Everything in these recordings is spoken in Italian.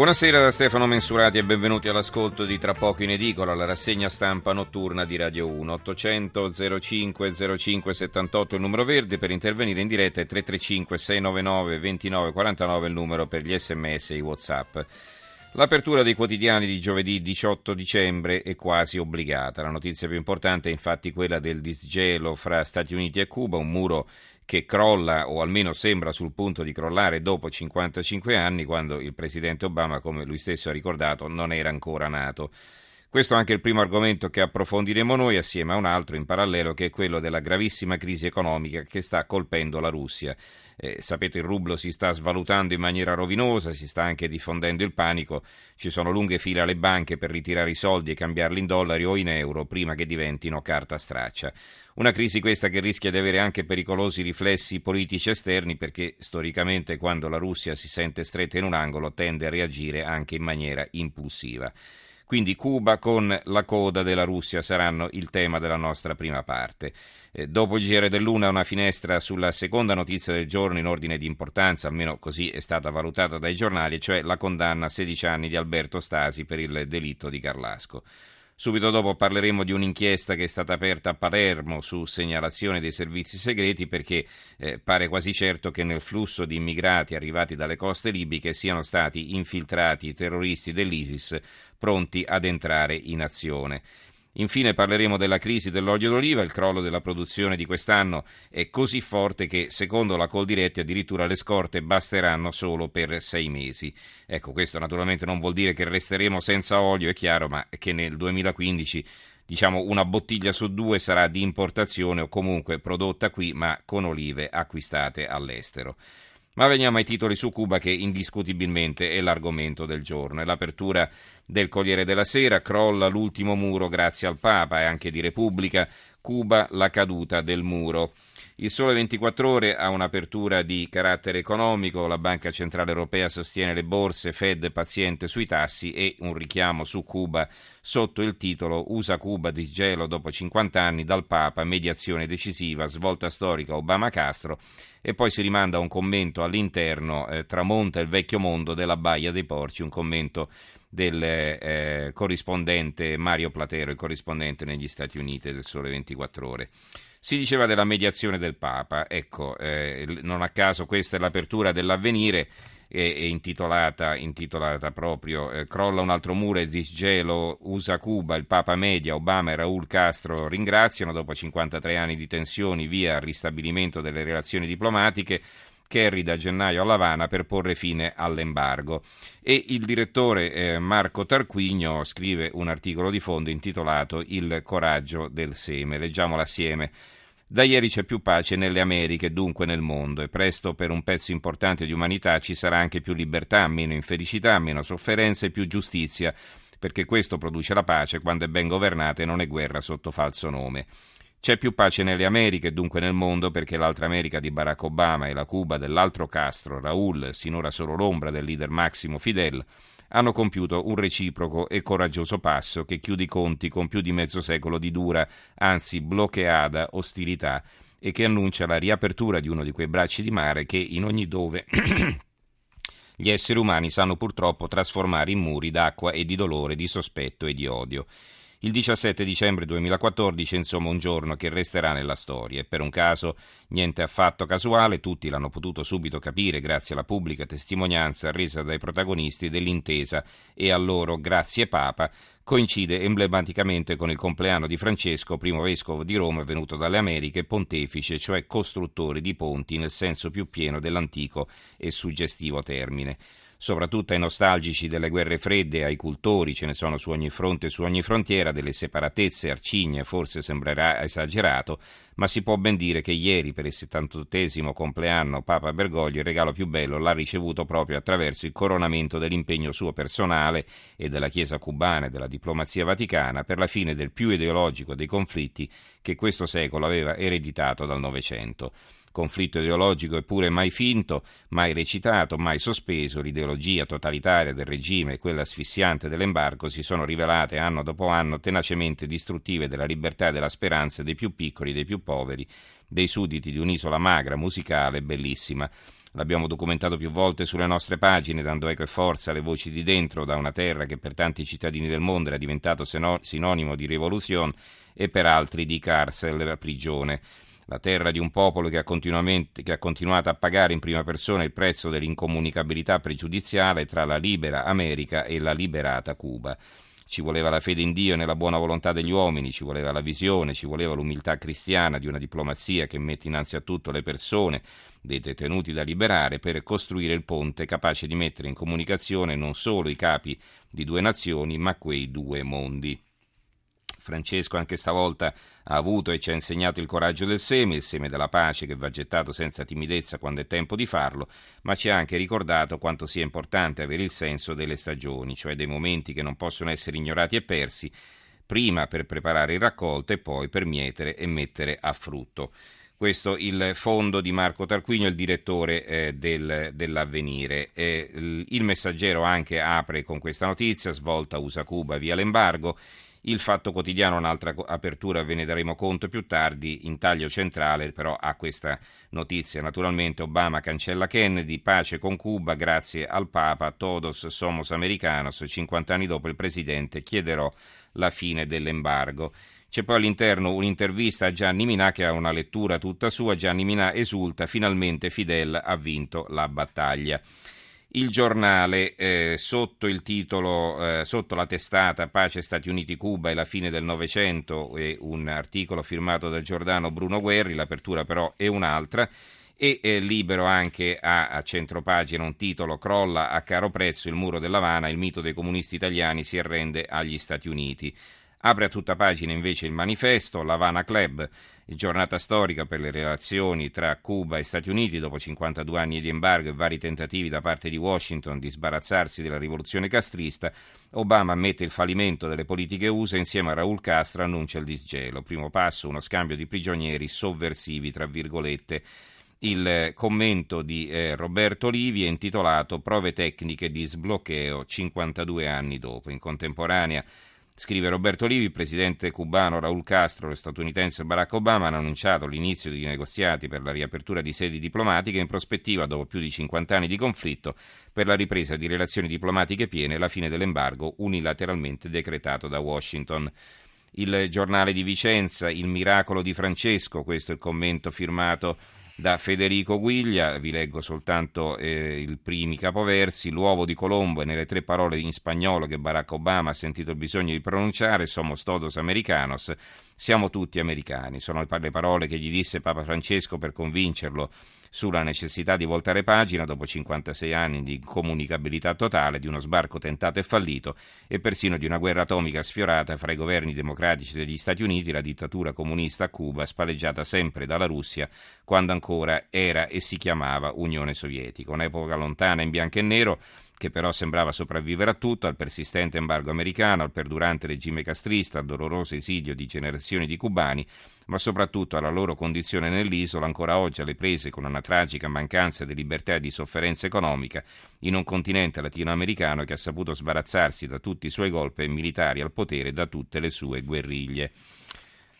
Buonasera da Stefano Mensurati e benvenuti all'ascolto di Tra poco in edicola, la rassegna stampa notturna di Radio 1. 800 05 05 78 il numero verde per intervenire in diretta e 335 699 29 49 il numero per gli sms e i whatsapp. L'apertura dei quotidiani di giovedì 18 dicembre è quasi obbligata. La notizia più importante è infatti quella del disgelo fra Stati Uniti e Cuba, un muro che crolla o almeno sembra sul punto di crollare dopo 55 anni quando il presidente Obama, come lui stesso ha ricordato, non era ancora nato. Questo è anche il primo argomento che approfondiremo noi assieme a un altro in parallelo che è quello della gravissima crisi economica che sta colpendo la Russia. Eh, sapete il rublo si sta svalutando in maniera rovinosa, si sta anche diffondendo il panico, ci sono lunghe file alle banche per ritirare i soldi e cambiarli in dollari o in euro prima che diventino carta straccia. Una crisi questa che rischia di avere anche pericolosi riflessi politici esterni perché storicamente quando la Russia si sente stretta in un angolo tende a reagire anche in maniera impulsiva. Quindi Cuba con la coda della Russia saranno il tema della nostra prima parte. Eh, dopo il GR dell'Una una finestra sulla seconda notizia del giorno in ordine di importanza, almeno così è stata valutata dai giornali, cioè la condanna a 16 anni di Alberto Stasi per il delitto di Carlasco. Subito dopo parleremo di un'inchiesta che è stata aperta a Palermo su segnalazione dei servizi segreti perché eh, pare quasi certo che nel flusso di immigrati arrivati dalle coste libiche siano stati infiltrati terroristi dell'ISIS pronti ad entrare in azione. Infine parleremo della crisi dell'olio d'oliva, il crollo della produzione di quest'anno è così forte che secondo la Coldiretti addirittura le scorte basteranno solo per sei mesi. Ecco, questo naturalmente non vuol dire che resteremo senza olio, è chiaro, ma che nel 2015 diciamo una bottiglia su due sarà di importazione o comunque prodotta qui ma con olive acquistate all'estero. Ma veniamo ai titoli su Cuba che indiscutibilmente è l'argomento del giorno. È l'apertura del Corriere della Sera, crolla l'ultimo muro grazie al Papa e anche di Repubblica, Cuba la caduta del muro. Il Sole 24 Ore ha un'apertura di carattere economico, la Banca Centrale Europea sostiene le borse, Fed paziente sui tassi e un richiamo su Cuba. Sotto il titolo USA Cuba di gelo dopo 50 anni dal Papa, mediazione decisiva, svolta storica Obama-Castro e poi si rimanda un commento all'interno, eh, tramonta il vecchio mondo della Baia dei Porci, un commento del eh, corrispondente Mario Platero, il corrispondente negli Stati Uniti del Sole 24 Ore. Si diceva della mediazione del Papa, ecco, eh, non a caso questa è l'apertura dell'avvenire, è, è intitolata, intitolata, proprio eh, Crolla un altro muro e disgelo, usa Cuba, il Papa media, Obama e Raúl Castro ringraziano dopo 53 anni di tensioni via al ristabilimento delle relazioni diplomatiche. Kerry da gennaio a Lavana per porre fine all'embargo. E il direttore eh, Marco Tarquigno scrive un articolo di fondo intitolato Il coraggio del seme. Leggiamolo assieme. Da ieri c'è più pace nelle Americhe, dunque nel mondo, e presto per un pezzo importante di umanità ci sarà anche più libertà, meno infelicità, meno sofferenza e più giustizia, perché questo produce la pace quando è ben governata e non è guerra sotto falso nome. C'è più pace nelle Americhe, dunque nel mondo, perché l'altra America di Barack Obama e la Cuba dell'altro Castro, Raúl, sinora solo l'ombra del leader Massimo Fidel, hanno compiuto un reciproco e coraggioso passo che chiude i conti con più di mezzo secolo di dura, anzi bloqueata ostilità e che annuncia la riapertura di uno di quei bracci di mare che in ogni dove gli esseri umani sanno purtroppo trasformare in muri d'acqua e di dolore, di sospetto e di odio. Il 17 dicembre 2014, insomma, un giorno che resterà nella storia. E per un caso, niente affatto casuale, tutti l'hanno potuto subito capire grazie alla pubblica testimonianza resa dai protagonisti dell'intesa e a loro, grazie Papa, coincide emblematicamente con il compleanno di Francesco, primo vescovo di Roma venuto dalle Americhe, pontefice, cioè costruttore di ponti nel senso più pieno dell'antico e suggestivo termine soprattutto ai nostalgici delle guerre fredde, ai cultori, ce ne sono su ogni fronte e su ogni frontiera, delle separatezze arcigne, forse sembrerà esagerato, ma si può ben dire che ieri, per il 78 compleanno, Papa Bergoglio il regalo più bello l'ha ricevuto proprio attraverso il coronamento dell'impegno suo personale e della Chiesa cubana e della diplomazia vaticana per la fine del più ideologico dei conflitti che questo secolo aveva ereditato dal Novecento conflitto ideologico eppure mai finto, mai recitato, mai sospeso, l'ideologia totalitaria del regime e quella asfissiante dell'embargo si sono rivelate anno dopo anno tenacemente distruttive della libertà e della speranza dei più piccoli, dei più poveri, dei sudditi di un'isola magra, musicale bellissima. L'abbiamo documentato più volte sulle nostre pagine, dando eco e forza alle voci di dentro, da una terra che per tanti cittadini del mondo era diventato sinonimo di rivoluzione e per altri di carcere, prigione la terra di un popolo che ha, che ha, continuato a pagare in prima persona il prezzo dell'incomunicabilità pregiudiziale tra la libera America e la liberata Cuba. Ci voleva la fede in Dio e nella buona volontà degli uomini, ci voleva la visione, ci voleva l'umiltà cristiana di una diplomazia che mette innanzi a tutto le persone dei detenuti da liberare per costruire il ponte capace di mettere in comunicazione non solo i capi di due nazioni, ma quei due mondi. Francesco anche stavolta ha avuto e ci ha insegnato il coraggio del seme, il seme della pace che va gettato senza timidezza quando è tempo di farlo, ma ci ha anche ricordato quanto sia importante avere il senso delle stagioni, cioè dei momenti che non possono essere ignorati e persi, prima per preparare il raccolto e poi per mietere e mettere a frutto. Questo il fondo di Marco Tarquinio, il direttore eh, del, dell'avvenire. Eh, il messaggero anche apre con questa notizia, svolta USA Cuba via l'embargo. Il Fatto Quotidiano, un'altra apertura, ve ne daremo conto più tardi, in taglio centrale però ha questa notizia. Naturalmente Obama cancella Kennedy, pace con Cuba, grazie al Papa, todos somos americanos, 50 anni dopo il Presidente chiederò la fine dell'embargo. C'è poi all'interno un'intervista a Gianni Minà che ha una lettura tutta sua. Gianni Minà esulta, finalmente Fidel ha vinto la battaglia. Il giornale, eh, sotto il titolo, eh, sotto la testata Pace Stati Uniti-Cuba e la fine del Novecento, è un articolo firmato da Giordano Bruno Guerri, l'apertura però è un'altra, e eh, libero anche a, a centropagina un titolo Crolla a caro prezzo il muro dell'Havana, il mito dei comunisti italiani si arrende agli Stati Uniti. Apre a tutta pagina invece il manifesto, l'Havana Club, giornata storica per le relazioni tra Cuba e Stati Uniti dopo 52 anni di embargo e vari tentativi da parte di Washington di sbarazzarsi della rivoluzione castrista, Obama ammette il fallimento delle politiche USA insieme a Raul Castro annuncia il disgelo. Primo passo, uno scambio di prigionieri sovversivi, tra virgolette. Il commento di eh, Roberto Livi è intitolato Prove tecniche di sbloccheo 52 anni dopo. In contemporanea Scrive Roberto Livi, il presidente cubano Raul Castro e lo statunitense Barack Obama hanno annunciato l'inizio di negoziati per la riapertura di sedi diplomatiche in prospettiva, dopo più di 50 anni di conflitto, per la ripresa di relazioni diplomatiche piene e la fine dell'embargo unilateralmente decretato da Washington. Il giornale di Vicenza, Il miracolo di Francesco, questo è il commento firmato da Federico Guiglia, vi leggo soltanto eh, i primi capoversi, l'uovo di Colombo e nelle tre parole in spagnolo che Barack Obama ha sentito il bisogno di pronunciare, somos todos americanos, siamo tutti americani, sono le parole che gli disse Papa Francesco per convincerlo sulla necessità di voltare pagina dopo 56 anni di comunicabilità totale, di uno sbarco tentato e fallito e persino di una guerra atomica sfiorata fra i governi democratici degli Stati Uniti e la dittatura comunista a Cuba, spalleggiata sempre dalla Russia quando ancora era e si chiamava Unione Sovietica. Un'epoca lontana in bianco e nero che però sembrava sopravvivere a tutto, al persistente embargo americano, al perdurante regime castrista, al doloroso esilio di generazioni di cubani, ma soprattutto alla loro condizione nell'isola, ancora oggi alle prese con una tragica mancanza di libertà e di sofferenza economica, in un continente latinoamericano che ha saputo sbarazzarsi da tutti i suoi golpe militari al potere e da tutte le sue guerriglie.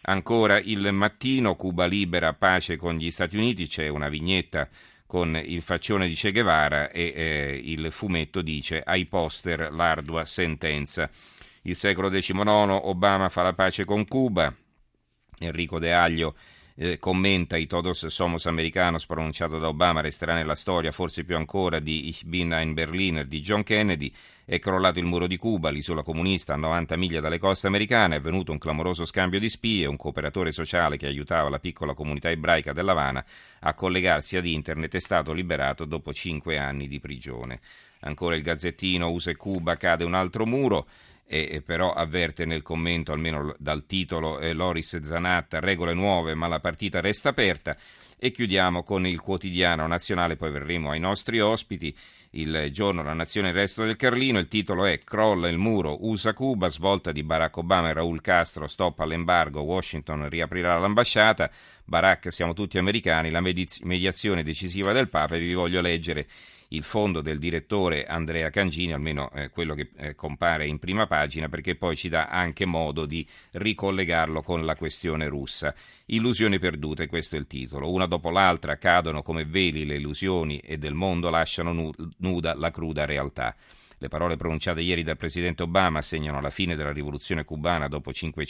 Ancora il mattino, Cuba libera pace con gli Stati Uniti, c'è una vignetta con il faccione di Che Guevara e eh, il fumetto dice ai poster l'ardua sentenza. Il secolo XIX Obama fa la pace con Cuba, Enrico De Aglio eh, commenta i Todos Somos Americanos pronunciato da Obama resterà nella storia forse più ancora di Ich bin ein Berliner di John Kennedy. È crollato il muro di Cuba, l'isola comunista a 90 miglia dalle coste americane, è avvenuto un clamoroso scambio di spie, un cooperatore sociale che aiutava la piccola comunità ebraica dell'Havana a collegarsi ad internet è stato liberato dopo cinque anni di prigione. Ancora il gazzettino USA e Cuba cade un altro muro e però avverte nel commento, almeno dal titolo, eh, Loris Zanatta, regole nuove ma la partita resta aperta. E chiudiamo con il quotidiano nazionale, poi verremo ai nostri ospiti. Il giorno La Nazione e il resto del Carlino, il titolo è Crolla il muro, USA Cuba, svolta di Barack Obama e Raul Castro, stop all'embargo, Washington riaprirà l'ambasciata, Barack siamo tutti americani, la mediazione decisiva del Papa e vi voglio leggere il fondo del direttore Andrea Cangini, almeno eh, quello che eh, compare in prima pagina, perché poi ci dà anche modo di ricollegarlo con la questione russa. Illusioni perdute, questo è il titolo. Una dopo l'altra cadono come veli le illusioni e del mondo lasciano nuda la cruda realtà. Le parole pronunciate ieri dal presidente Obama segnano la fine della rivoluzione cubana dopo, 5,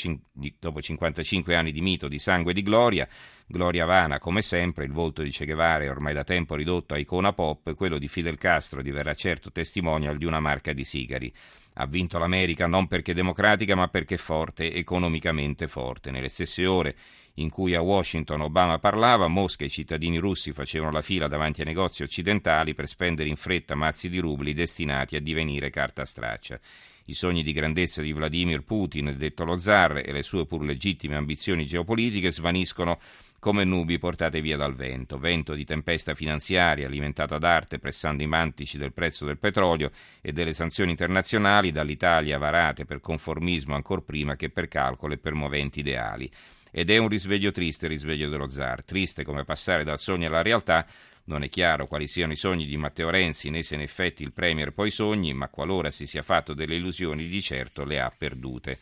dopo 55 anni di mito, di sangue e di gloria. Gloria vana, come sempre, il volto di Che Guevara è ormai da tempo ridotto a icona pop, quello di Fidel Castro diverrà certo testimonial di una marca di sigari. Ha vinto l'America non perché democratica, ma perché forte, economicamente forte. Nelle stesse ore in cui a Washington Obama parlava, Mosca e i cittadini russi facevano la fila davanti ai negozi occidentali per spendere in fretta mazzi di rubli destinati a divenire carta straccia. I sogni di grandezza di Vladimir Putin, detto lo zar, e le sue pur legittime ambizioni geopolitiche svaniscono come nubi portate via dal vento, vento di tempesta finanziaria alimentata d'arte pressando i mantici del prezzo del petrolio e delle sanzioni internazionali dall'Italia varate per conformismo ancor prima che per calcolo e per moventi ideali. Ed è un risveglio triste, il risveglio dello zar, triste come passare dal sogno alla realtà. Non è chiaro quali siano i sogni di Matteo Renzi, né se in effetti il Premier poi sogni, ma qualora si sia fatto delle illusioni di certo le ha perdute.